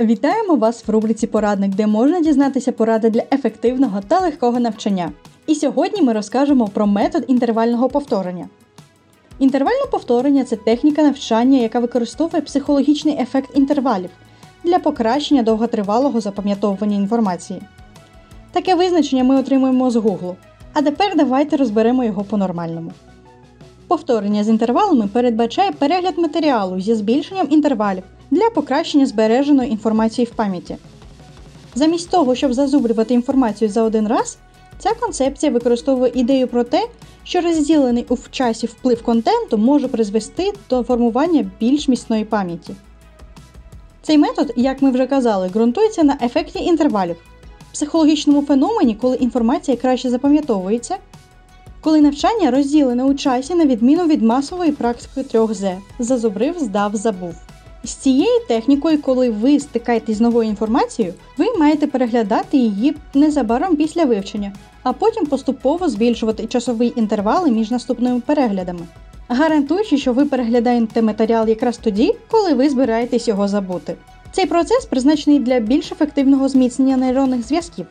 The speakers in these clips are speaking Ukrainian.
Вітаємо вас в рубриці Порадник, де можна дізнатися поради для ефективного та легкого навчання. І сьогодні ми розкажемо про метод інтервального повторення. Інтервальне повторення це техніка навчання, яка використовує психологічний ефект інтервалів для покращення довготривалого запам'ятовування інформації. Таке визначення ми отримуємо з Google. А тепер давайте розберемо його по-нормальному. Повторення з інтервалами передбачає перегляд матеріалу зі збільшенням інтервалів для покращення збереженої інформації в пам'яті. Замість того, щоб зазубрювати інформацію за один раз, ця концепція використовує ідею про те, що розділений у часі вплив контенту може призвести до формування більш міцної пам'яті. Цей метод, як ми вже казали, ґрунтується на ефекті інтервалів, психологічному феномені, коли інформація краще запам'ятовується, коли навчання розділене у часі на відміну від масової практики 3З зазубрив, здав, забув. З цією технікою, коли ви стикаєтесь з новою інформацією, ви маєте переглядати її незабаром після вивчення, а потім поступово збільшувати часові інтервали між наступними переглядами, гарантуючи, що ви переглядаєте матеріал якраз тоді, коли ви збираєтесь його забути. Цей процес призначений для більш ефективного зміцнення нейронних зв'язків,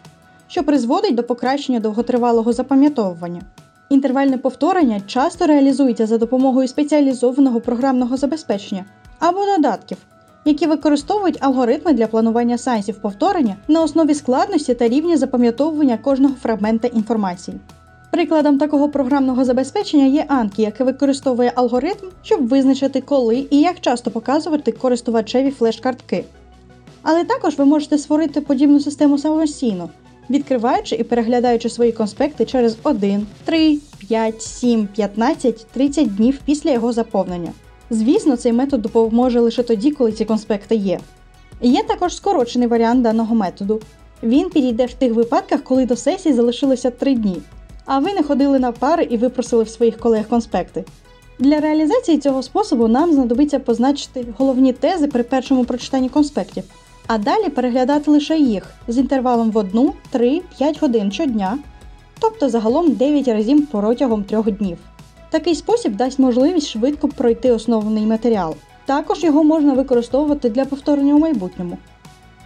що призводить до покращення довготривалого запам'ятовування. Інтервальне повторення часто реалізується за допомогою спеціалізованого програмного забезпечення або додатків, які використовують алгоритми для планування сеансів повторення на основі складності та рівня запам'ятовування кожного фрагмента інформації. Прикладом такого програмного забезпечення є Anki, яке використовує алгоритм, щоб визначити, коли і як часто показувати користувачеві флеш-картки. Але також ви можете створити подібну систему самостійно, відкриваючи і переглядаючи свої конспекти через 1, 3, 5, 7, 15, 30 днів після його заповнення. Звісно, цей метод допоможе лише тоді, коли ці конспекти є. Є також скорочений варіант даного методу. Він підійде в тих випадках, коли до сесії залишилося 3 дні, а ви не ходили на пари і випросили в своїх колег конспекти. Для реалізації цього способу нам знадобиться позначити головні тези при першому прочитанні конспектів, а далі переглядати лише їх з інтервалом в 1, 3, 5 годин щодня, тобто загалом 9 разів протягом 3 днів. Такий спосіб дасть можливість швидко пройти основний матеріал. Також його можна використовувати для повторення у майбутньому,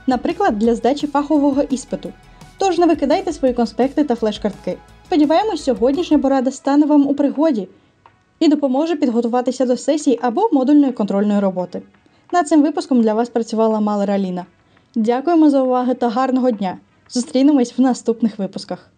наприклад, для здачі фахового іспиту. Тож не викидайте свої конспекти та флеш-картки. Сподіваємось, сьогоднішня порада стане вам у пригоді і допоможе підготуватися до сесії або модульної контрольної роботи. Над цим випуском для вас працювала Малера Аліна. Дякуємо за увагу та гарного дня! Зустрінемось в наступних випусках.